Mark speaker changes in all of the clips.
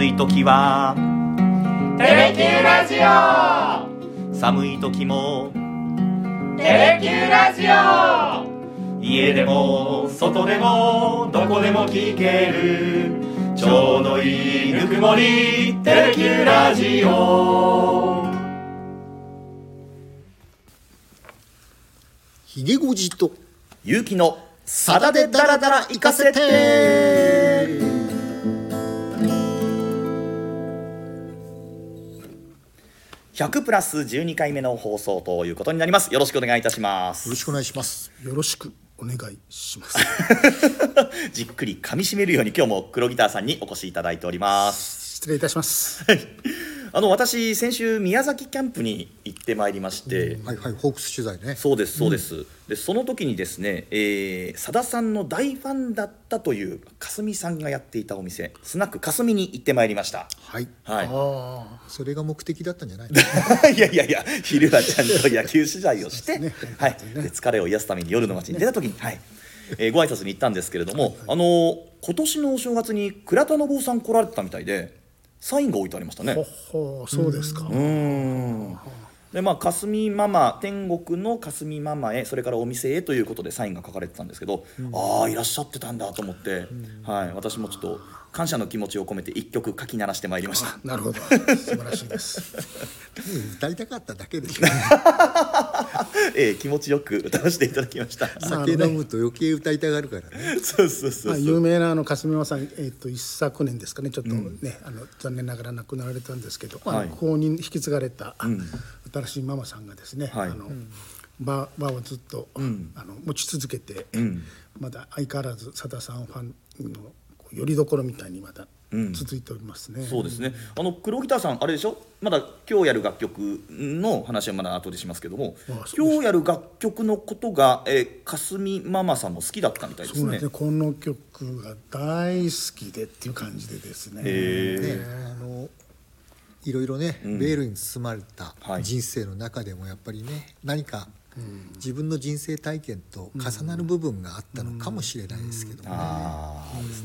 Speaker 1: 暑い時は。
Speaker 2: テレキューラジオ。
Speaker 1: 寒い時も。
Speaker 2: テレキューラジオ。
Speaker 1: 家でも外でもどこでも聞ける。ちょうどいいぬくもり。テレキューラジオ。
Speaker 3: ひげごじと。
Speaker 1: 勇気のさだでダラダラ行かせて100プラス12回目の放送ということになります。よろしくお願いいたします。
Speaker 3: よろしくお願いします。
Speaker 4: よろしくお願いします。
Speaker 1: じっくり噛み締めるように今日も黒ギターさんにお越しいただいております。
Speaker 4: 失礼いたします。
Speaker 1: あの私先週宮崎キャンプに行ってまいりまして、
Speaker 3: はいはいホークス取材ね。
Speaker 1: そうですそうです、でその時にですね、えー、佐田さんの大ファンだったというかすみさんがやっていたお店スナックかすみに行ってまいりました。
Speaker 3: はい。
Speaker 1: はい。
Speaker 4: あ
Speaker 3: それが目的だったんじゃない
Speaker 1: いやいやいや昼はちゃんと野球取材をして、はい、で疲れを癒すために夜の街に出た時に、はい。えーご挨拶に行ったんですけれども、あのー今年のお正月に倉田信夫さん来られてたみたいでサインが置いてありましたね。
Speaker 4: あ、ほそうですか。
Speaker 1: うん。でまあかすみママ天国のかすみママへそれからお店へということでサインが書かれてたんですけど、ああいらっしゃってたんだと思って、はい、私もちょっと感謝の気持ちを込めて一曲書き鳴らしてまいりました。
Speaker 4: なるほど、素晴らしいです。
Speaker 3: 歌いたかっただけでしょ
Speaker 1: えー気持ちよく歌わせていただきました。
Speaker 3: 酒飲むと余計歌いたがるからね。
Speaker 1: そうそうそう
Speaker 4: まあ、有名なあの霞間さん、えっ、と一昨年ですかね、ちょっとね、あの残念ながら亡くなられたんですけど、まあ
Speaker 1: はい
Speaker 4: 後に引き継がれた、新しいママさんがですね、
Speaker 1: はい。
Speaker 4: あの、バーバーをずっと、あの持ち続けて、まだ相変わらず佐田さんファンのよりどころみたいにまだ続いておりますね。
Speaker 1: そうですね。あの黒ギターさんあれでしょ？まだ今日やる楽曲の話はまだ後でしますけども今日やる楽曲のことが、えー、かすみママさんも好きだったみたいですね。
Speaker 4: そうなんですね。この曲が大好きでっていう感じでですね。
Speaker 3: ねあのいろいろね、ベールに包まれた
Speaker 1: はい。
Speaker 3: 人生の中でもやっぱりね何か自分の人生体験と重なる部分があったのかもしれないですけども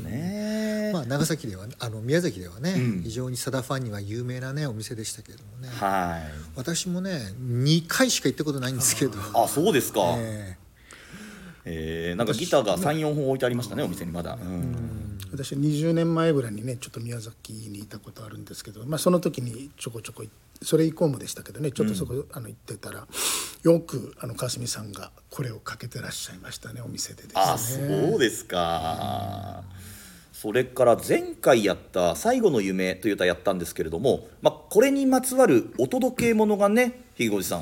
Speaker 3: ね、
Speaker 1: ね、
Speaker 3: まあ、長崎ではあの宮崎ではね、
Speaker 1: うん。
Speaker 3: 非常にさだファンには有名なねお店でしたけれどもね、
Speaker 1: はい。
Speaker 3: 私もね2回しか行ったことないんですけど、
Speaker 1: あそうですか、
Speaker 3: え
Speaker 1: え。ーなんかギターが34本置いてありましたねお店にまだ、うん。
Speaker 4: 私20年前ぐらいにねちょっと宮崎にいたことあるんですけど、まあ、その時にちょこちょこいそれ以降もでしたけどねちょっとそこ、あの行ってたらよくあのかすみさんがこれをかけてらっしゃいましたねお店でですね。
Speaker 1: あそうですか、それから前回やった「最後の夢」という歌やったんですけれども、まあ、これにまつわるお届け物がねひげさん。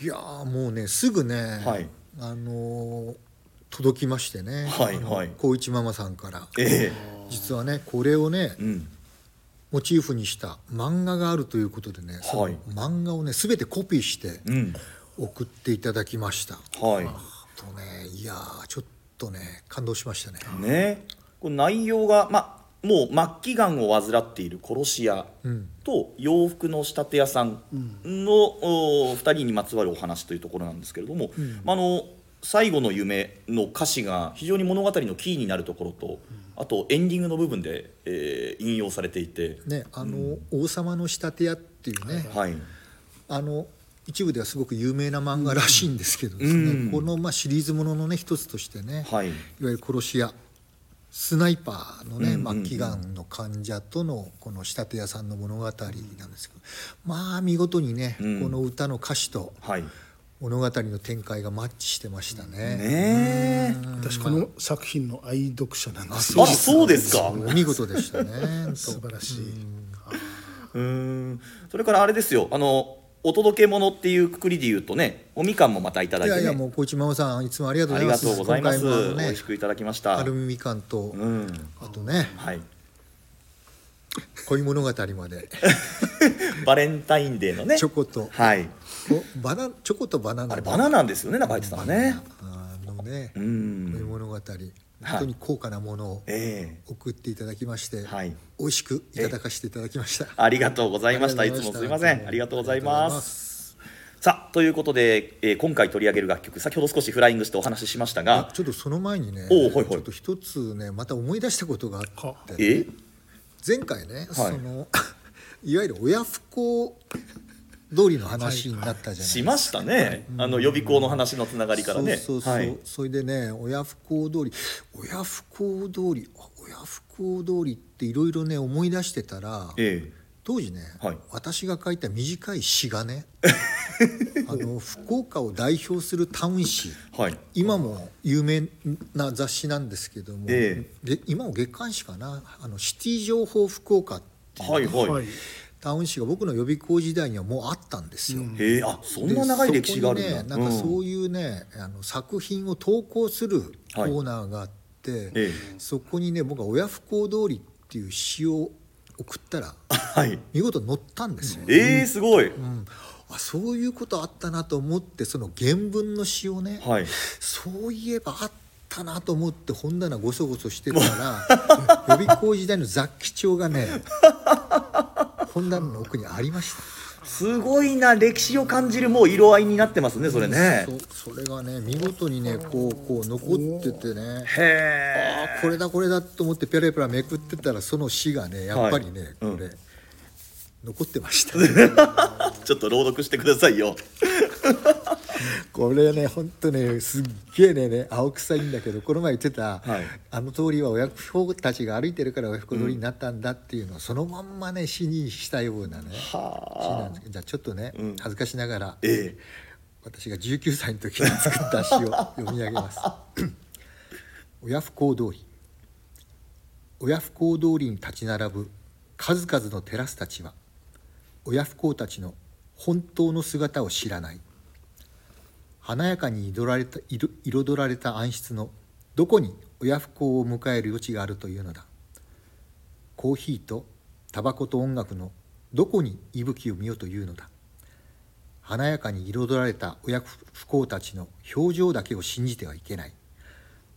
Speaker 3: えいやーもうねすぐね、
Speaker 1: はい。
Speaker 3: あのー届きましてね。
Speaker 1: はいはい。
Speaker 3: 光一ママさんから。
Speaker 1: え
Speaker 3: 実はねこれをね
Speaker 1: えうん
Speaker 3: モチーフにした漫画があるということでね、
Speaker 1: はい。
Speaker 3: 漫画をね全てコピーして
Speaker 1: うん。
Speaker 3: 送っていただきました、
Speaker 1: はい。
Speaker 3: とねいやーちょっとね感動しましたね。
Speaker 1: ね。これ内容が、まあ、もう末期がんを患っている殺し屋
Speaker 3: うん。
Speaker 1: と洋服の仕立て屋さんの、お2人にまつわるお話というところなんですけれども、まあ、あの最後の夢の歌詞が非常に物語のキーになるところと、あとエンディングの部分で、えー引用されていて、
Speaker 3: ねあの、王様の仕立て屋っていうね、
Speaker 1: はい、
Speaker 3: あの一部ではすごく有名な漫画らしいんですけどですね、
Speaker 1: うん。
Speaker 3: このまあシリーズもののね一つとしてね、
Speaker 1: はい。
Speaker 3: いわゆる殺し屋スナイパーのね、
Speaker 1: うんうんうん。
Speaker 3: 末期がんの患者とのこの仕立て屋さんの物語なんですけどまあ見事にね、
Speaker 1: うん。
Speaker 3: この歌の歌詞と
Speaker 1: はい、
Speaker 3: 物語の展開がマッチしてましたね。
Speaker 1: ねえ。
Speaker 4: 私この作品の愛読者なんです
Speaker 1: あそうですか。
Speaker 3: お見事でしたね。
Speaker 4: 素晴らしい。
Speaker 1: うーん。それからあれですよ。あのお届け物っていうくくりで言うとねおみかんもまたいただいてね。
Speaker 3: いやいやもう小市真央さんいつもありがとう
Speaker 1: ありが
Speaker 3: ございます。
Speaker 1: とうございます、
Speaker 3: ね
Speaker 1: 美味しくいただきました。
Speaker 3: アルミみかんと、
Speaker 1: うん。
Speaker 3: あとね
Speaker 1: はい。
Speaker 3: 恋物語まで。
Speaker 1: バレンタインデーのね。
Speaker 3: チョコと。
Speaker 1: はい。
Speaker 3: おバナチョコとバナナ
Speaker 1: あれバナナなんですよね中入ってたのね。
Speaker 3: あのね
Speaker 1: う
Speaker 3: 恋
Speaker 1: ん
Speaker 3: 物語。本当に高価なものを
Speaker 1: ええ。
Speaker 3: 送っていただきまして、
Speaker 1: はい。
Speaker 3: 美味しくいただかせていただきました。
Speaker 1: ありがとうございました。いつもすいません。ありがとうございま。
Speaker 3: す。
Speaker 1: さあということで、えー今回取り上げる楽曲先ほど少しフライングしてお話ししました
Speaker 3: あ
Speaker 1: が
Speaker 3: ちょっとその前にね
Speaker 1: おうはいはい。
Speaker 3: ちょっと一つねまた思い出したことがあって。
Speaker 1: え？
Speaker 3: 前回ね、
Speaker 1: はい。
Speaker 3: その いわゆる親不孝通りの話になったじゃないですか。
Speaker 1: しましたね、あの予備校の話のつながりからね。
Speaker 3: そうそうそう、
Speaker 1: はい。
Speaker 3: それでね親不孝通り。親不孝通りあ親不孝通りっていろいろね思い出してたら
Speaker 1: え
Speaker 3: 当時ね、
Speaker 1: はい。
Speaker 3: 私が書いた短い詩がね あの福岡を代表するタウン誌。
Speaker 1: えはい。
Speaker 3: 今も有名な雑誌なんですけども、
Speaker 1: え
Speaker 3: で今も月刊誌かな？あのシティ情報福岡っていう、
Speaker 1: はいはい、
Speaker 4: はい
Speaker 3: タウン誌が僕の予備校時代にはもうあったんですよ。
Speaker 1: へえあそんな長い歴史があるんだ。
Speaker 3: でそこにね、なんか
Speaker 1: う
Speaker 3: そういうね、あの作品を投稿するコーナーがあって、
Speaker 1: え
Speaker 3: そこにね僕は「親不孝通り」っていう詩を送ったら
Speaker 1: はい。
Speaker 3: 見事載ったんですよ。
Speaker 1: ええすごい、
Speaker 3: うん。あそういうことあったなと思ってその原文の詩をね、
Speaker 1: はい。
Speaker 3: そういえばあったなと思って本棚ごそごそしてたら 予備校時代の雑記帳がね 本棚の奥にありました？
Speaker 1: すごいな歴史を感じるもう色合いになってますねそれね。
Speaker 3: そそれがね見事にねこうこう残っててね。
Speaker 1: へ
Speaker 3: あこれだこれだと思ってペラペラめくってたらその詩がねやっぱりね、
Speaker 1: うん。
Speaker 3: これ残ってました、
Speaker 1: え ちょっと朗読してくださいよ
Speaker 3: これねほんとねすっげえねね青臭いんだけどこの前言ってた、
Speaker 1: はい。
Speaker 3: あの通りは親子たちが歩いてるから親子通りになったんだっていうのをそのまんまね詩にしたようなね詩なんですけどじゃあちょっとね、
Speaker 1: ん。
Speaker 3: 恥ずかしながら、
Speaker 1: ええ。
Speaker 3: 私が19歳の時に作った詩を読み上げます。親不孝通り。親不孝通りに立ち並ぶ数々のテラスたちは親不孝たちの本当の姿を知らない華やかに彩られた暗室のどこに親不孝を迎える余地があるというのだ。コーヒーとタバコと音楽のどこに息吹を見よというのだ。華やかに彩られた親不孝たちの表情だけを信じてはいけない。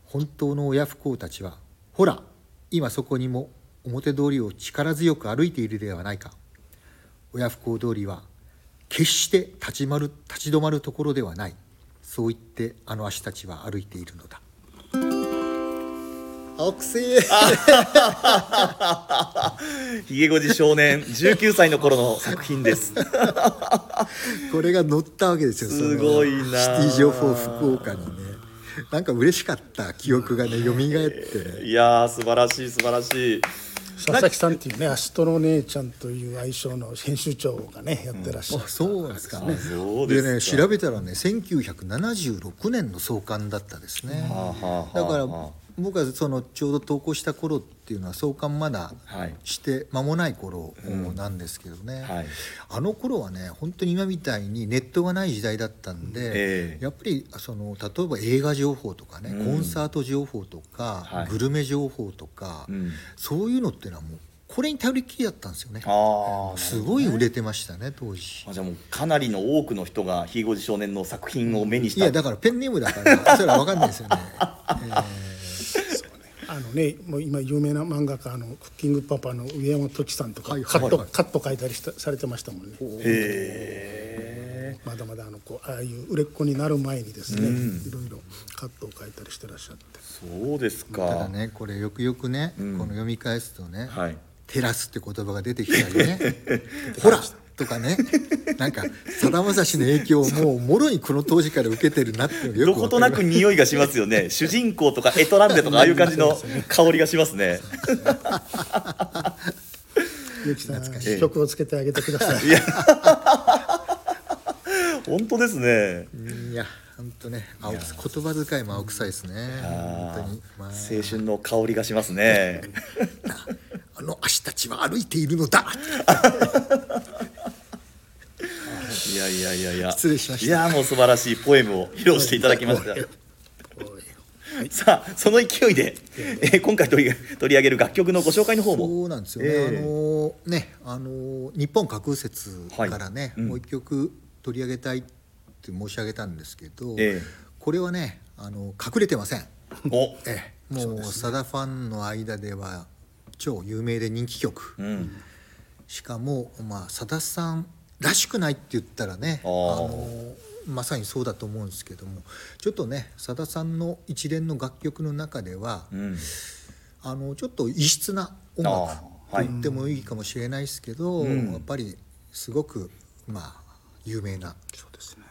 Speaker 3: 本当の親不孝たちはほら今そこにも表通りを力強く歩いているではないか。親不孝通りは決して立ちまる立ち止まるところではない。そう言ってあの足たちは歩いているのだ。青くせえ
Speaker 1: ひげごじ少年19歳の頃の作品です。
Speaker 3: これが載ったわけですよ
Speaker 1: すごいな。
Speaker 3: シティ情報福岡にね。なんか嬉しかった記憶がね蘇って。ね
Speaker 1: いやー素晴らしい素晴らしい
Speaker 4: 佐々木さんっていうねアシトの姉ちゃんという愛称の編集長がねやってらっしゃる、
Speaker 3: あそうですか。ね
Speaker 1: ですか。
Speaker 3: でね調べたらね1976年の創刊だったですね。
Speaker 1: はあはあ
Speaker 3: だから
Speaker 1: はあ
Speaker 3: 僕はそのちょうど投稿した頃っていうのは創刊まだ
Speaker 1: はい。
Speaker 3: して間もない頃なんですけどね、
Speaker 1: はい。
Speaker 3: あの頃はね本当に今みたいにネットがない時代だったんで、
Speaker 1: ええ。
Speaker 3: やっぱりその例えば映画情報とかね、コンサート情報とか、
Speaker 1: はい。
Speaker 3: グルメ情報とか、
Speaker 1: うん。
Speaker 3: そういうのっていうのはもうこれに頼りっきりだったんですよね。すごい売れてましたね当時。
Speaker 1: あじゃあもうかなりの多くの人がひげごじ少年の作品を目にした。
Speaker 3: いやだからペンネームだからそれは分かんないですよね。え
Speaker 4: あのねもう今有名な漫画家あのクッキングパパの上山土地さんとか、
Speaker 3: はい
Speaker 4: カット、
Speaker 3: はい。
Speaker 4: カット書いたりしたされてましたもんね。まだまだあのこうああいう売れっ子になる前にですね、いろいろカットを書いたりしてらっしゃって。
Speaker 1: そうですか。
Speaker 3: ーただねこれよくよくね、
Speaker 1: ん。
Speaker 3: この読み返すとね、
Speaker 1: はい。
Speaker 3: テラスって言葉が出てきたりね。ほらとかね。なんかさだまさしの影響をもうもろにこの当時から受けてるなっていう
Speaker 1: ど
Speaker 3: く
Speaker 1: ことなく匂いがしますよね。主人公とかエトランデとかああいう感じの香りがしますね。
Speaker 4: ゆきさん
Speaker 3: 懐か
Speaker 1: しい。
Speaker 4: 曲をつけてあげてください。
Speaker 1: 本当ですね。
Speaker 3: いや本当ね。青く言葉遣いも青臭いですね。
Speaker 1: あ
Speaker 3: 本当に、まあ、
Speaker 1: 青春の香りがしますね。
Speaker 3: あの足たちは歩いているのだ
Speaker 1: いやいやいやいや。
Speaker 3: 失礼しました。
Speaker 1: いやもう素晴らしいポエムを披露していただきました。さあその勢いで、えー今回取り取り上げる楽曲のご紹介の方も。
Speaker 3: そうなんですよね、
Speaker 1: ええ
Speaker 3: あのねあの日本架空説からね、
Speaker 1: はい。うん。
Speaker 3: もう一曲取り上げたいって申し上げたんですけど、
Speaker 1: ええ。
Speaker 3: これはねあの隠れてません、
Speaker 1: お。
Speaker 3: ええ、もうさだファンの間では超有名で人気曲、
Speaker 1: うん。
Speaker 3: しかもまあさださんらしくないって言ったらね
Speaker 1: あ
Speaker 3: のまさにそうだと思うんですけどもちょっとねさださんの一連の楽曲の中では、
Speaker 1: うん。
Speaker 3: あのちょっと異質な音
Speaker 1: あ
Speaker 3: 楽と言ってもいいかもしれないですけど、
Speaker 1: うん。
Speaker 3: やっぱりすごくまあ有名な、
Speaker 4: そうですね。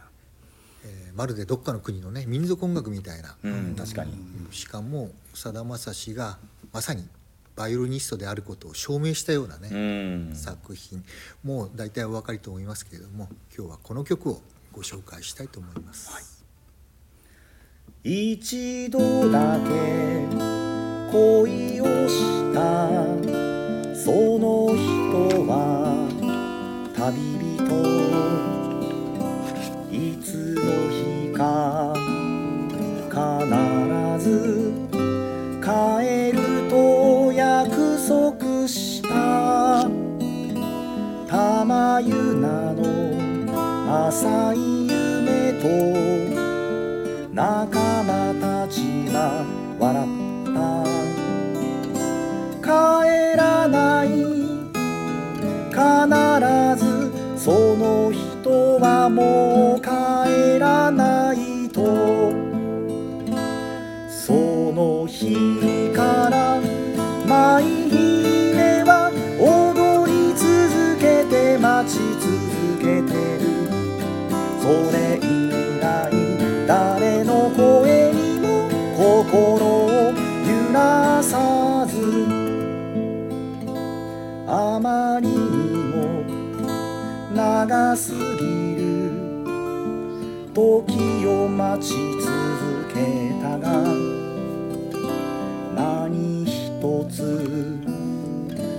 Speaker 3: えーまるでどっかの国のね民族音楽みたいな、
Speaker 1: うん確かに。
Speaker 3: しかもさだまさしがまさにバイオリニストであることを証明したようなね、
Speaker 1: うん。
Speaker 3: 作品。もう大体お分かりと思いますけれども今日はこの曲をご紹介したいと思います。
Speaker 1: 一度だけ恋をした。その人は旅人。いつの日か必ず浅い夢と仲間たちは笑った。帰らない。必ずその人はもうまりにも長すぎる時を待ち続けたが何一つ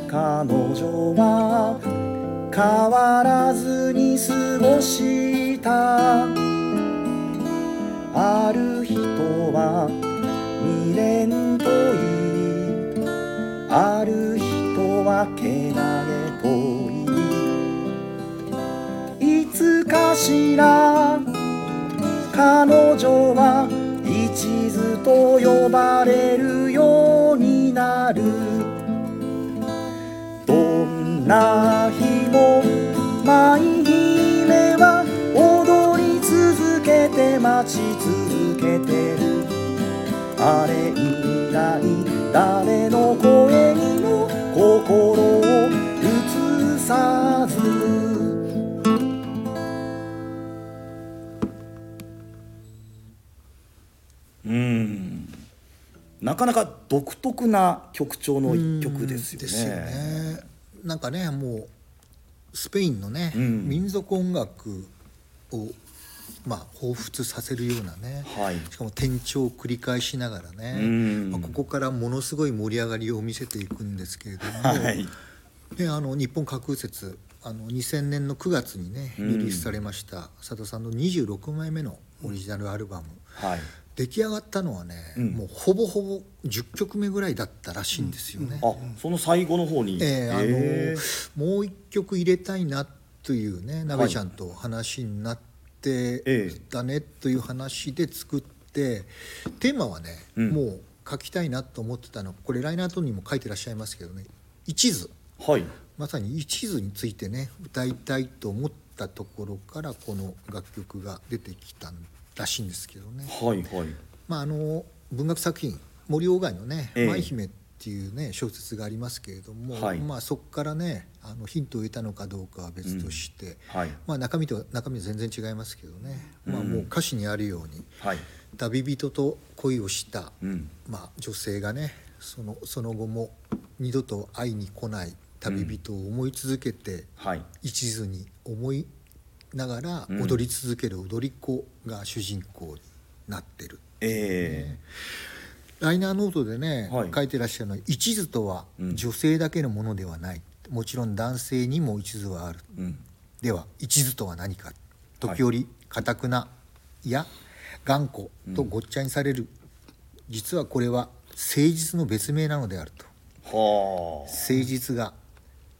Speaker 1: 彼女は変わらずに過ごした。ある人は未練と言いあるはけなげといいつかしら彼女は一途と呼ばれるようになる。どんな日も舞姫は踊り続けて待ち続けて。るあれ以来誰かなか独特な曲調の一曲ですよね。
Speaker 3: ですよね。なんかねもうスペインのね、
Speaker 1: うん。
Speaker 3: 民族音楽をまあ彷彿させるようなね、
Speaker 1: はい。
Speaker 3: しかも転調を繰り返しながらね、
Speaker 1: うん。
Speaker 3: まあ、ここからものすごい盛り上がりを見せていくんですけれども、
Speaker 1: はい。
Speaker 3: であの日本架空説あの2000年の9月にね
Speaker 1: うん。
Speaker 3: リリースされました佐田さんの26枚目のオリジナルアルバム、
Speaker 1: はい
Speaker 3: 出来上がったのはね、
Speaker 1: うん。
Speaker 3: もうほぼほぼ10曲目ぐらいだったらしいんですよね。
Speaker 1: あその最後の方に。
Speaker 3: ええあの
Speaker 1: へ
Speaker 3: もう一曲入れたいなというね鍋ちゃんと話になって、
Speaker 1: ええ。
Speaker 3: だねという話で作ってテーマはね、
Speaker 1: うん。
Speaker 3: もう書きたいなと思ってたのこれライナートにも書いてらっしゃいますけどね一途。
Speaker 1: はい。
Speaker 3: まさに一途についてね歌いたいと思ったところからこの楽曲が出てきたらしいんですけどね。
Speaker 1: はいはい。
Speaker 3: まあ、あの文学作品森鴎外のね「
Speaker 1: ええ。
Speaker 3: 舞姫」っていうね小説がありますけれども、
Speaker 1: はい。
Speaker 3: まあ、そこからねあのヒントを得たのかどうかは別として、
Speaker 1: はい。
Speaker 3: まあ、中身と中身は全然違いますけどね、まあ、
Speaker 1: うん
Speaker 3: もう歌詞にあるように
Speaker 1: はい。
Speaker 3: 旅人と恋をした、
Speaker 1: うん。
Speaker 3: まあ、女性がねそのその後も二度と会いに来ない旅人を思い続けて、
Speaker 1: はい。
Speaker 3: 一途に思いながら
Speaker 1: うん。
Speaker 3: 踊り続ける踊り子が主人公になってる。
Speaker 1: え
Speaker 3: ライナーノートでね、
Speaker 1: はい。
Speaker 3: 書いてらっしゃるのは一途とは
Speaker 1: うん。
Speaker 3: 女性だけのものではない、もちろん男性にも一途はある。
Speaker 1: えうん。
Speaker 3: では一途とは何か。時折かたくなや頑固とごっちゃにされる、実はこれは誠実の別名なのであると。
Speaker 1: は
Speaker 3: 誠実が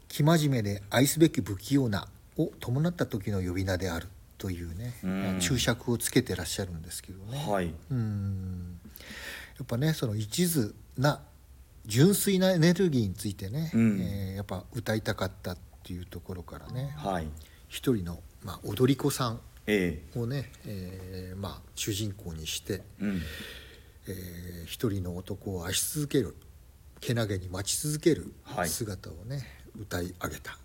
Speaker 3: 生真面目で愛すべき不器用なを伴った時の呼び名であるというね、
Speaker 1: うん。
Speaker 3: 注釈をつけてらっしゃるんですけどね。
Speaker 1: あはい。
Speaker 3: うん。やっぱねその一途な純粋なエネルギーについてね、
Speaker 1: うん。
Speaker 3: えーやっぱ歌いたかったっていうところからね
Speaker 1: はい。
Speaker 3: 一人の、まあ、踊り子さん
Speaker 1: え
Speaker 3: をね、えーまあ、主人公にして、
Speaker 1: えうん。
Speaker 3: えー一人の男を愛し続けるけなげに待ち続ける
Speaker 1: はい。
Speaker 3: 姿をね、歌い上げた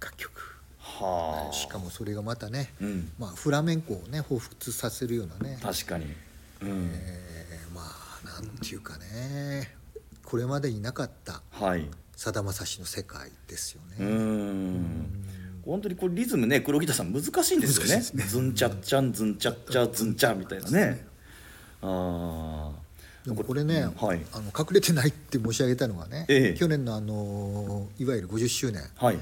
Speaker 3: 楽曲
Speaker 1: はあ。
Speaker 3: しかもそれがまたね、
Speaker 1: うん。
Speaker 3: まあ、フラメンコをね彷彿させるようなね、
Speaker 1: 確かに。うん。
Speaker 3: えーまあなんていうかね。これまでになかった
Speaker 1: はい。
Speaker 3: さだまさしの世界ですよ
Speaker 1: う
Speaker 3: ね。
Speaker 1: ん。本当にこれリズムね黒ギターさん難しいんですよね。
Speaker 4: ね。
Speaker 1: ズンチャッチャンズンチャッチャズンチャみたいなね。ああ
Speaker 3: でもこれね、
Speaker 1: はい。
Speaker 3: あの隠れてないって申し上げたのはね、
Speaker 1: ええ。
Speaker 3: 去年のあのいわゆる50周年。
Speaker 1: はい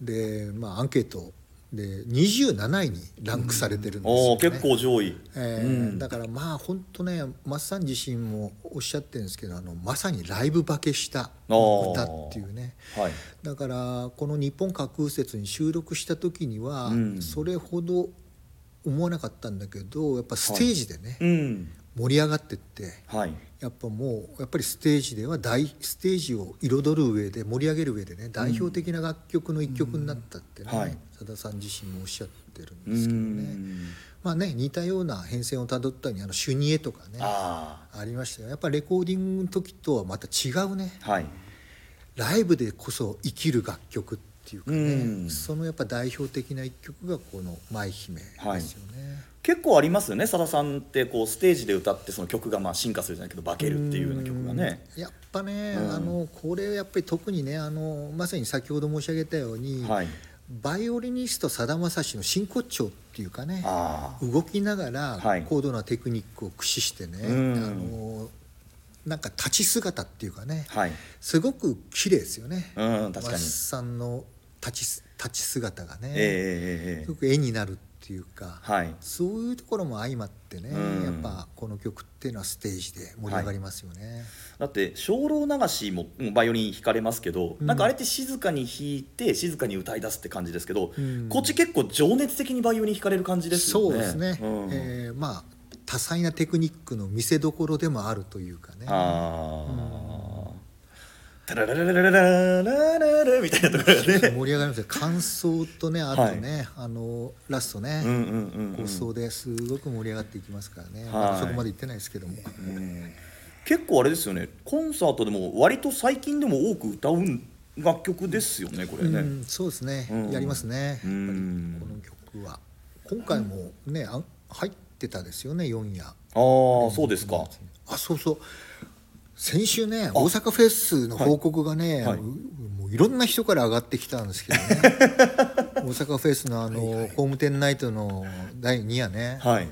Speaker 3: で、まあ、アンケートで27位にランクされてるんですよ、ね。
Speaker 1: 結構上位。
Speaker 3: えーだからまあ本当ね松さん自身もおっしゃってるんですけどあのまさにライブ化けした歌っていうね。
Speaker 1: はい。
Speaker 3: だからこの「日本架空説」に収録した時には、
Speaker 1: うん。
Speaker 3: それほど思わなかったんだけどやっぱステージでね、
Speaker 1: うん
Speaker 3: 盛り上がってって
Speaker 1: はい。
Speaker 3: やっぱもうやっぱりステージでは大ステージを彩る上で盛り上げる上でね代表的な楽曲の一曲になったってね、
Speaker 1: うん。はい。
Speaker 3: さださん自身もおっしゃってるん
Speaker 1: う
Speaker 3: ですけどね。
Speaker 1: ん。
Speaker 3: まあね似たような変遷をたどったようにあの「シュニエ」とかね
Speaker 1: あ
Speaker 3: ありましたよ。やっぱレコーディングの時とはまた違うね。
Speaker 1: あはい。
Speaker 3: ライブでこそ生きる楽曲っていうかね、
Speaker 1: うん。
Speaker 3: そのやっぱ代表的な一曲がこの「舞姫」ですよね。
Speaker 1: 結構ありますよね。さださんってこうステージで歌ってその曲がまあ進化するじゃないけど化けるっていうような曲がね。
Speaker 3: やっぱね、
Speaker 1: うん。
Speaker 3: あのこれやっぱり特にねあのまさに先ほど申し上げたように、
Speaker 1: はい。
Speaker 3: バイオリニストさだまさしの真骨頂っていうかね動きながら
Speaker 1: はい。
Speaker 3: 高度なテクニックを駆使してね、
Speaker 1: うん。
Speaker 3: あのなんか立ち姿っていうかね、
Speaker 1: はい。
Speaker 3: すごく綺麗ですよね。
Speaker 1: うん確かに。
Speaker 3: さんの立ち立ち姿がね、
Speaker 1: ええええええ。
Speaker 3: すごく絵になるっていうか、
Speaker 1: はい。
Speaker 3: そういうところも相まってね、
Speaker 1: うん。
Speaker 3: やっぱこの曲っていうのはステージで盛り上がりますよね。
Speaker 1: だって精霊流しもうんバイオリン弾かれますけど、
Speaker 3: うん。
Speaker 1: なんかあれって静かに弾いて静かに歌い出すって感じですけど、
Speaker 3: うん。
Speaker 1: こっち結構情熱的にバイオリン弾かれる感じですよね。
Speaker 3: そうですね、
Speaker 1: うん。
Speaker 3: えーまあ多彩なテクニックの見せどころでもあるというかね。
Speaker 1: ああタラララララララララみたいなところがね
Speaker 3: 盛り上がりますよ感想とねあとね、あのラストね、放送ですごく盛り上がっていきますからね、
Speaker 1: はい
Speaker 3: そこまで行ってないですけども、
Speaker 1: 結構あれですよねコンサートでも割と最近でも多く歌う楽曲ですよねこれね、
Speaker 3: うんそうですね、
Speaker 1: うん
Speaker 3: やりますねやっぱりこの曲は今回もねあ入ってたですよね4夜
Speaker 1: ああそうですか
Speaker 3: あそうそう先週ね大阪フェスの報告がね、
Speaker 1: はい。
Speaker 3: もういろんな人から上がってきたんですけどね。大阪フェスのあの工務店ナイトの第2夜ね、
Speaker 1: はい。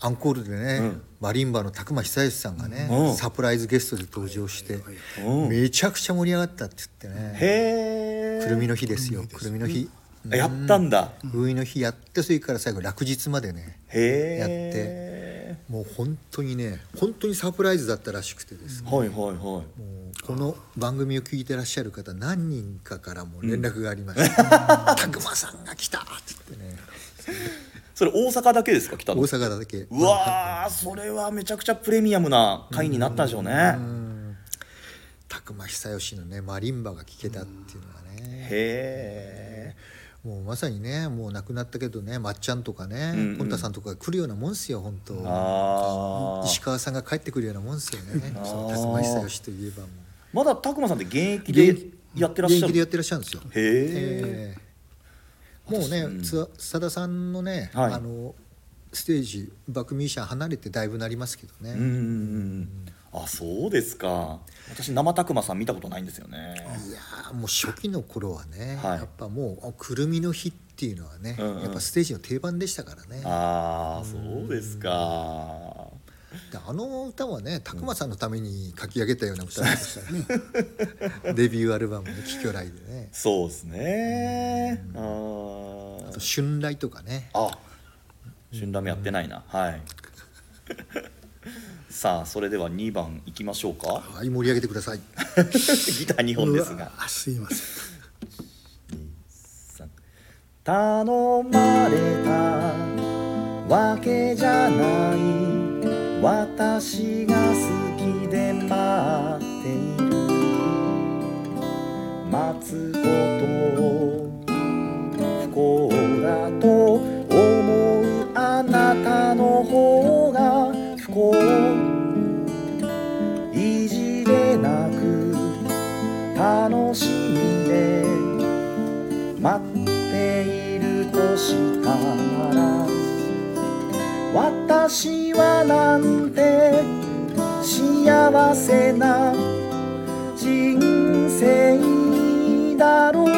Speaker 3: アンコールでね、
Speaker 1: うん。
Speaker 3: マリンバの宅間久義さんがね、
Speaker 1: うん。
Speaker 3: サプライズゲストで登場して、
Speaker 1: うん。
Speaker 3: めちゃくちゃ盛り上がったって言ってね。くるみの日ですよ。くるみの日。
Speaker 1: やったんだ。
Speaker 3: くるみの日やってそれから最後落日までね
Speaker 1: へ
Speaker 3: や
Speaker 1: え
Speaker 3: もう本当にね本当にサプライズだったらしくてですね、
Speaker 1: はいはいはい。
Speaker 3: もうこの番組を聞いてらっしゃる方何人かからも連絡がありました「たくまさんが来た!」って言ってね。
Speaker 1: それ大阪だけですか来た
Speaker 3: 大
Speaker 1: の
Speaker 3: 阪だけ。
Speaker 1: うわーそれはめちゃくちゃプレミアムな回になったんでしょうね。
Speaker 3: たくま久義のねマリンバが聴けたっていうのがね。
Speaker 1: へ
Speaker 3: もうまさにねもう亡くなったけどねまっちゃんとかね
Speaker 1: うんうん。
Speaker 3: ポンタさんとかが来るようなもんっすよ本当。石川さんが帰ってくるようなもんっすよね。そのたくま久義といえばもう。
Speaker 1: まだ拓磨さんって現役でやってらっしゃる？
Speaker 3: 現役でやってらっしゃるんですよ。
Speaker 1: へえ
Speaker 3: えー。もうねつさださんのね、
Speaker 1: はい。
Speaker 3: あのステージバックミュージシャン離れてだいぶなりますけどね、
Speaker 1: うんうん。うんあそうですか。私生拓磨さん見たことないんですよね。
Speaker 3: いやーもう初期の頃はね、
Speaker 1: はい。
Speaker 3: やっぱもうくるみの日っていうのはね、
Speaker 1: うんうん。
Speaker 3: やっぱステージの定番でしたからね。
Speaker 1: ああそうですか。
Speaker 3: であの歌はね拓磨さんのために書き上げたような歌ですからね。デビューアルバムの「キキョライ」でね。
Speaker 1: そうですね。あ
Speaker 3: あ
Speaker 1: ー。
Speaker 3: と「春来」とかね。
Speaker 1: あ旬ラメやってないな。はいさあそれでは2番いきましょうか。
Speaker 3: はい盛り上げてください。
Speaker 1: ギター2本ですが。
Speaker 4: すいません。
Speaker 1: 頼まれたわけじゃない。私が好きで待っている。待つことを不幸だと私はなんて幸せな人生だろう。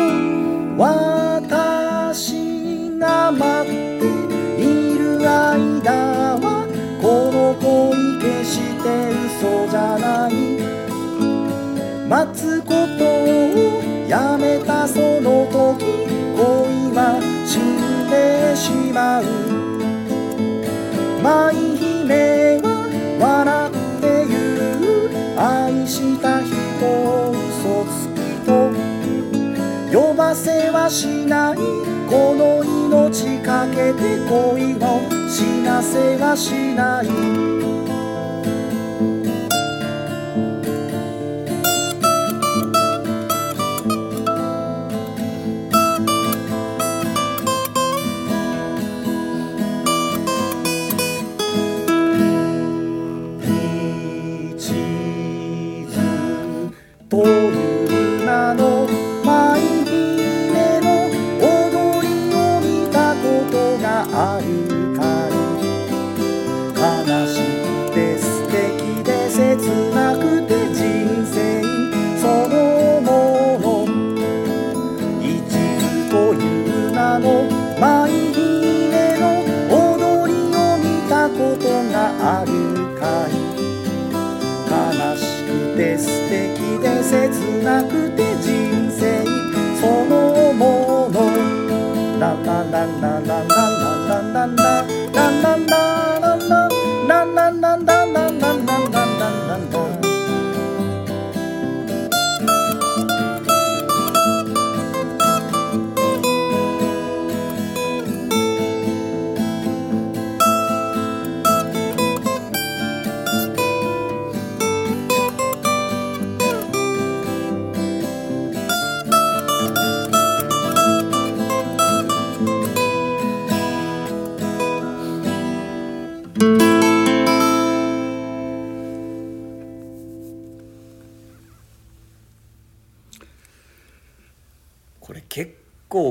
Speaker 1: 私が待っている間はこの恋決して嘘じゃない。待つことをやめたその時恋は死んでしまう。舞姫は笑って言う愛した人を嘘つきと呼ばせはしないこの命かけて恋を死なせはしない。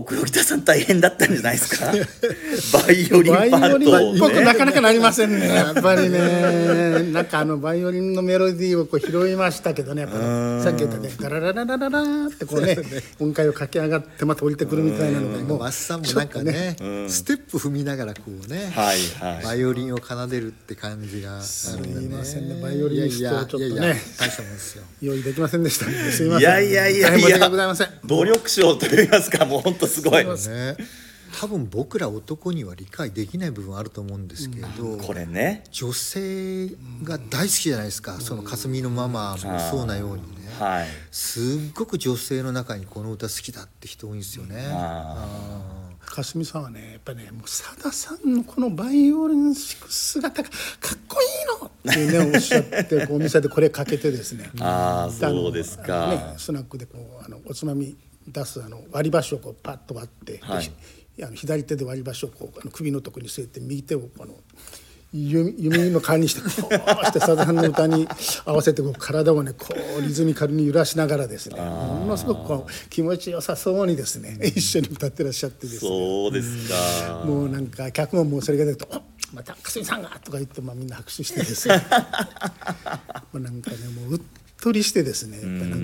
Speaker 1: 奥行き出大変だったんじゃないですか？バイオリンパ
Speaker 4: バイオリン
Speaker 1: ートね
Speaker 4: なかなかなりませんねやっぱりね。なんかあのバイオリンのメロディーをこう拾いましたけどねやっぱねさっき言ったねガララララララーってこうね音階を駆け上がってまた降りてくるみたいなのがもう
Speaker 3: マッサンもなんかねステップ踏みながらこうね、
Speaker 1: はいはい。
Speaker 3: バイオリンを奏でるって感じがあるんだね。
Speaker 4: すいませんねバイオリニストはちょっとね
Speaker 3: いやいやいや大したもんですよ。
Speaker 4: 用意できませんでしたすいません。
Speaker 1: いやいやいやいや。
Speaker 4: 訳ございません。
Speaker 1: 努力賞といいますかもう本当すごい。
Speaker 3: ね、多分僕ら男には理解できない部分あると思うんですけれど、
Speaker 1: これね。
Speaker 3: 女性が大好きじゃないですか、その霞のママもそうなようにね、
Speaker 1: はい。
Speaker 3: すっごく女性の中にこの歌好きだって人多いんですよね。
Speaker 1: あ
Speaker 4: かすみさんはねやっぱねもうさださんのこのバイオリン弾く姿がかっこいいのっていうねおっしゃってこうお店でこれかけてですね。
Speaker 1: あー
Speaker 4: での
Speaker 1: そうですか。
Speaker 4: ね、スナックでこうあのおつまみ出すあの割り箸をこうパッと割って、
Speaker 1: はい。
Speaker 4: であの左手で割り箸をこうあの首のとこに据えて右手をこの弓弓の代わりにしてこうしてさださんの歌に合わせてこう体をねこうリズミカルに揺らしながらですねものすごくこう気持ちよさそうにですね一緒に歌ってらっしゃってですね。
Speaker 1: そうですか。
Speaker 4: もうなんか客ももうそれが出ると「おまたかすみさんが!」とか言って、まあ、みんな拍手してですね。もうなんかねもううっとりしてですね。やっぱ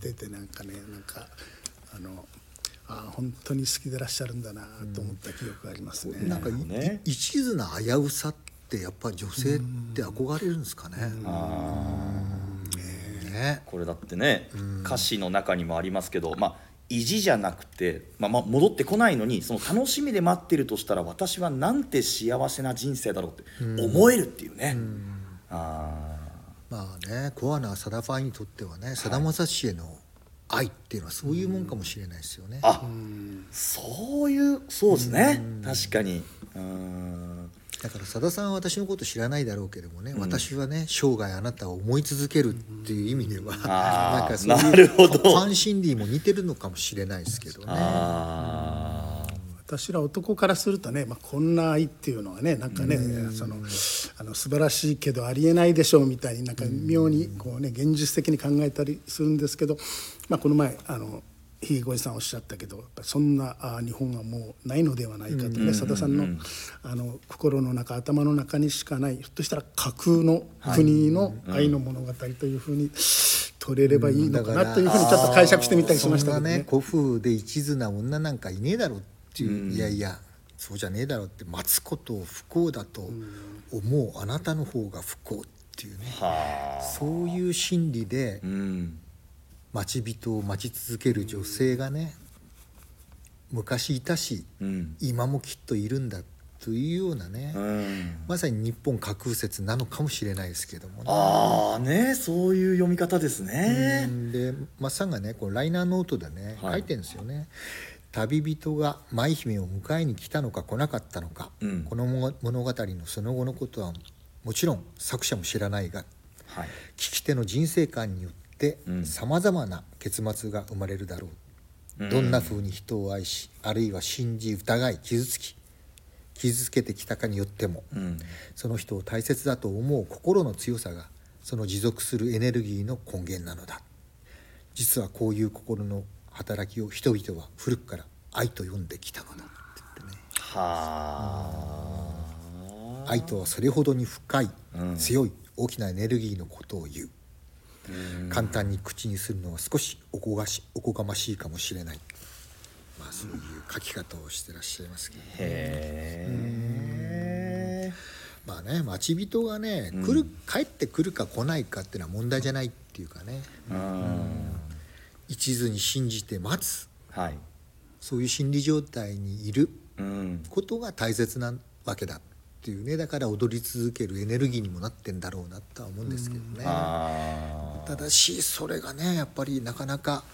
Speaker 4: ててなんかねなんかあのああ本当に好きでらっしゃるんだなと思った記憶がありますね。
Speaker 3: なんかい、
Speaker 1: ね。
Speaker 3: い一途な危うさってやっぱり女性って憧れるんですかね。ね。
Speaker 1: これだってね歌詞の中にもありますけどまあ意地じゃなくて、まあ、まあ戻ってこないのにその楽しみで待ってるとしたら私はなんて幸せな人生だろうって思えるっていうね、あ
Speaker 3: まあねコアなさだファンにとってはねさだまさしへの愛っていうのはそういうもんかもしれないですよね。
Speaker 1: あそういうそうですね。確かに。うん。
Speaker 3: だからさださんは私のこと知らないだろうけどもね、私はね生涯あなたを思い続けるっていう意味では、
Speaker 1: あー
Speaker 3: なんかそういう
Speaker 1: なるほど。
Speaker 3: ファン心理も似てるのかもしれないですけどね。
Speaker 1: あ
Speaker 4: 私ら男からするとね、まあ、こんな愛っていうのはねなんかねそのあの素晴らしいけどありえないでしょうみたいになんか妙にこう、ね、現実的に考えたりするんですけど、まあ、この前あのひごじさんおっしゃったけどそんなあ日本はもうないのではないかとねさださんのあの心の中頭の中にしかないひょっとしたら架空の国の愛の物語というふうに取れればいいのかなというふうにちょっと解釈してみたりしましたけどね。
Speaker 3: ね古風で一途な女なんかいねえだろうっていう、いやいやそうじゃねえだろうって待つことを不幸だと思うあなたの方が不幸っていうね。
Speaker 1: はあ。
Speaker 3: そういう心理で
Speaker 1: うん。
Speaker 3: 待ち人を待ち続ける女性がね昔いたし
Speaker 1: うん。
Speaker 3: 今もきっといるんだというようなね、
Speaker 1: うん。
Speaker 3: まさに日本架空説なのかもしれないですけどもね。
Speaker 1: ああねそういう読み方です
Speaker 3: う
Speaker 1: ね
Speaker 3: ん。でマッサンがねこうライナーノートでね、
Speaker 1: はい。
Speaker 3: 書いてるんですよね。旅人が舞姫を迎えに来たのか来なかったのか、
Speaker 1: うん。
Speaker 3: この物物語のその後のことはもちろん作者も知らないが
Speaker 1: はい。
Speaker 3: 聞き手の人生観によって
Speaker 1: うん。
Speaker 3: さまざまな結末が生まれるだろう、
Speaker 1: うん。
Speaker 3: どんな風に人を愛しあるいは信じ疑い傷つき傷つけてきたかによっても、
Speaker 1: うん。
Speaker 3: その人を大切だと思う心の強さがその持続するエネルギーの根源なのだ。実はこういう心の働きを人々は古くから愛と呼んできたのだ。って言ってね
Speaker 1: はあ
Speaker 3: 愛とはそれほどに深い、
Speaker 1: うん。
Speaker 3: 強い大きなエネルギーのことを言う、簡単に口にするのは少しおこがしおこがましいかもしれない。まあそういう書き方をしてらっしゃいますけどね。まあね待ち人がね、来る帰ってくるか来ないかっていうのは問題じゃないっていうかね。
Speaker 1: うん
Speaker 3: 一途に信じて待つ。
Speaker 1: はい。
Speaker 3: そういう心理状態にいる。
Speaker 1: うん。
Speaker 3: ことが大切なわけだっていうね。だから踊り続けるエネルギーにもなってんだろうなとは思うんですけどね。
Speaker 1: あ
Speaker 3: ただしそれがねやっぱりなかなか、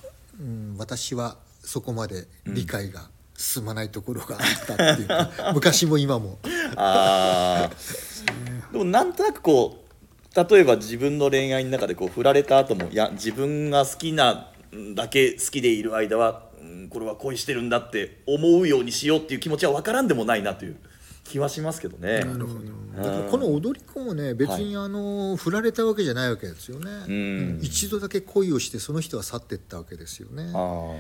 Speaker 3: うん、私はそこまで理解が進まないところがあったっていうか、昔も今も。
Speaker 1: でもなんとなくこう例えば自分の恋愛の中でこう振られた後もいや自分が好きなだけ好きでいる間は、うん、これは恋してるんだって思うようにしようっていう気持ちは分からんでもないなという気はしますけどね。
Speaker 4: なるほど。
Speaker 3: だからこの踊り子もね別にあの、振られたわけじゃないわけですよね、
Speaker 1: ん。
Speaker 3: 一度だけ恋をしてその人は去ってったわけですよね。
Speaker 1: あ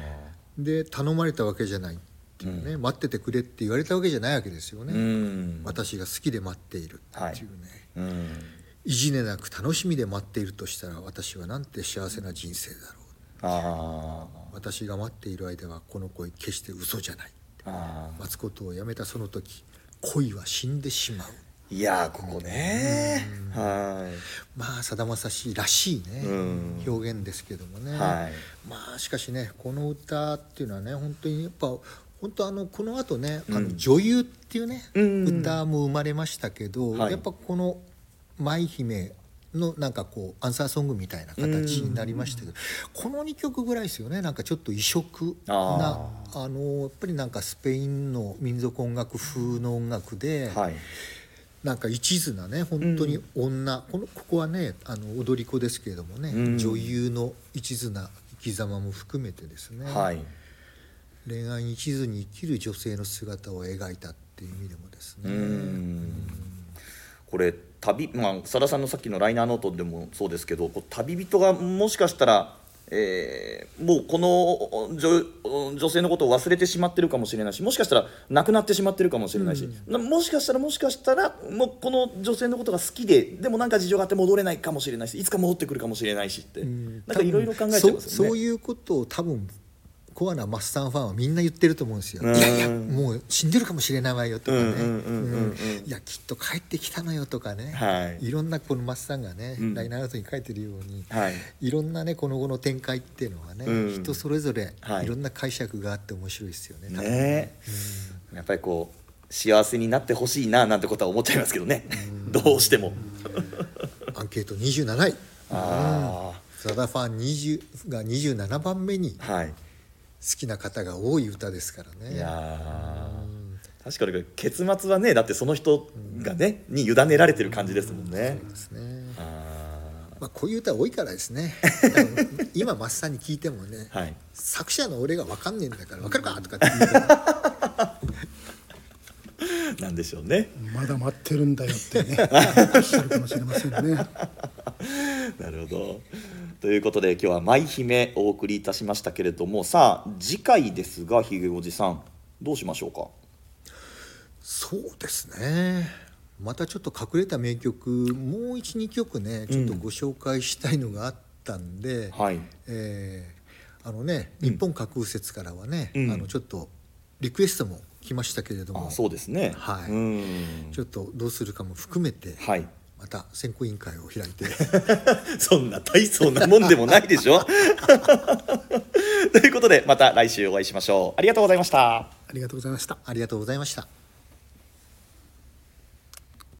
Speaker 3: で頼まれたわけじゃないっていうね、待っててくれって言われたわけじゃないわけですよね、
Speaker 1: ーうん。
Speaker 3: 私が好きで待っているっていうね、
Speaker 1: うん。
Speaker 3: 意地でなく楽しみで待っているとしたら私はなんて幸せな人生だろう
Speaker 1: あ
Speaker 3: 私が待っている間はこの恋決して嘘じゃない待つことをやめたその時恋は死んでしまう。
Speaker 1: ーいやーここね。は
Speaker 3: まあさだまさしらしいね、
Speaker 1: うん。
Speaker 3: 表現ですけどもね、
Speaker 1: はい。
Speaker 3: まあしかしねこの歌っていうのはね本当にやっぱ本当あのこの後ね、あの女優っていうね、
Speaker 1: うん。
Speaker 3: 歌も生まれましたけど、
Speaker 1: はい。
Speaker 3: やっぱこの舞姫のなんかこうアンサーソングみたいな形になりましたけど、この2曲ぐらいですよね。なんかちょっと異色なあのやっぱりなんかスペインの民族音楽風の音楽で、
Speaker 1: いはい。
Speaker 3: なんか一途なね本当に女、このここはねあの踊り子ですけれどもね、
Speaker 1: うん。
Speaker 3: 女優の一途な生き様も含めてですね、
Speaker 1: はい。
Speaker 3: 恋愛に一途に生きる女性の姿を描いたっていう意味でもですね、
Speaker 1: うん。これ旅まあさださんのさっきのライナーノートでもそうですけどこう旅人がもしかしたら、えーもうこの女女性のことを忘れてしまってるかもしれないしもしかしたら亡くなってしまってるかもしれないし、なもしかしたらもしかしたらもうこの女性のことが好きででもなんか事情があって戻れないかもしれないしいつか戻ってくるかもしれないしって、なんかいろいろ考えちゃいますよね。
Speaker 3: そそういうことを多分コアなマッサンファンはみんな言ってると思うんですよ。
Speaker 1: うん。
Speaker 3: いやいやもう死んでるかもしれないわよとかね、いやきっと帰ってきたのよとかね、
Speaker 1: はい。
Speaker 3: いろんなこのマッサンがね、
Speaker 1: うん。
Speaker 3: ライナーノートに書いてるように、
Speaker 1: はい。
Speaker 3: いろんなねこの後の展開っていうのはね、
Speaker 1: うん。
Speaker 3: 人それぞれ
Speaker 1: はい。
Speaker 3: いろんな解釈があって面白いですよね。
Speaker 1: ね。やっぱりこう幸せになってほしいななんてことは思っちゃいますけどね。どうしても。
Speaker 3: アンケート27位。
Speaker 1: あ
Speaker 3: ザダファン20が27番目にきな方が多い歌ですからね。
Speaker 1: いやー。確かに結末はねだってその人がねに委ねられてる感じですもんね。
Speaker 3: ですね。
Speaker 1: あ
Speaker 3: まあこういう歌多いからですね。今マッサンに聞いてもね、
Speaker 1: ーはい。
Speaker 3: 作者の俺が分かんねえんだから分かるかとかって言うから
Speaker 1: なんでしょうね。
Speaker 4: まだ待ってるんだよってね。おっしゃるかもしれませんね。
Speaker 1: なるほどということで今日は「舞姫」お送りいたしましたけれどもさあ次回ですがひげおじさんどうしましょうか？
Speaker 3: そうですね。またちょっと隠れた名曲もう12曲ねちょっとご紹介したいのがあったんで、
Speaker 1: はい。
Speaker 3: えーあのね日本架空説からはね、
Speaker 1: うん。
Speaker 3: あのちょっとリクエストも来ましたけれども。
Speaker 1: あそうですね。
Speaker 3: はい。
Speaker 1: うん。
Speaker 3: ちょっとどうするかも含めて、
Speaker 1: はい
Speaker 3: また選考委員会を開いて。
Speaker 1: そんな大層なもんでもないでしょ？ということでまた来週お会いしましょう。ありがとうございました。
Speaker 4: ありがとうございました。
Speaker 3: ありがとうございました。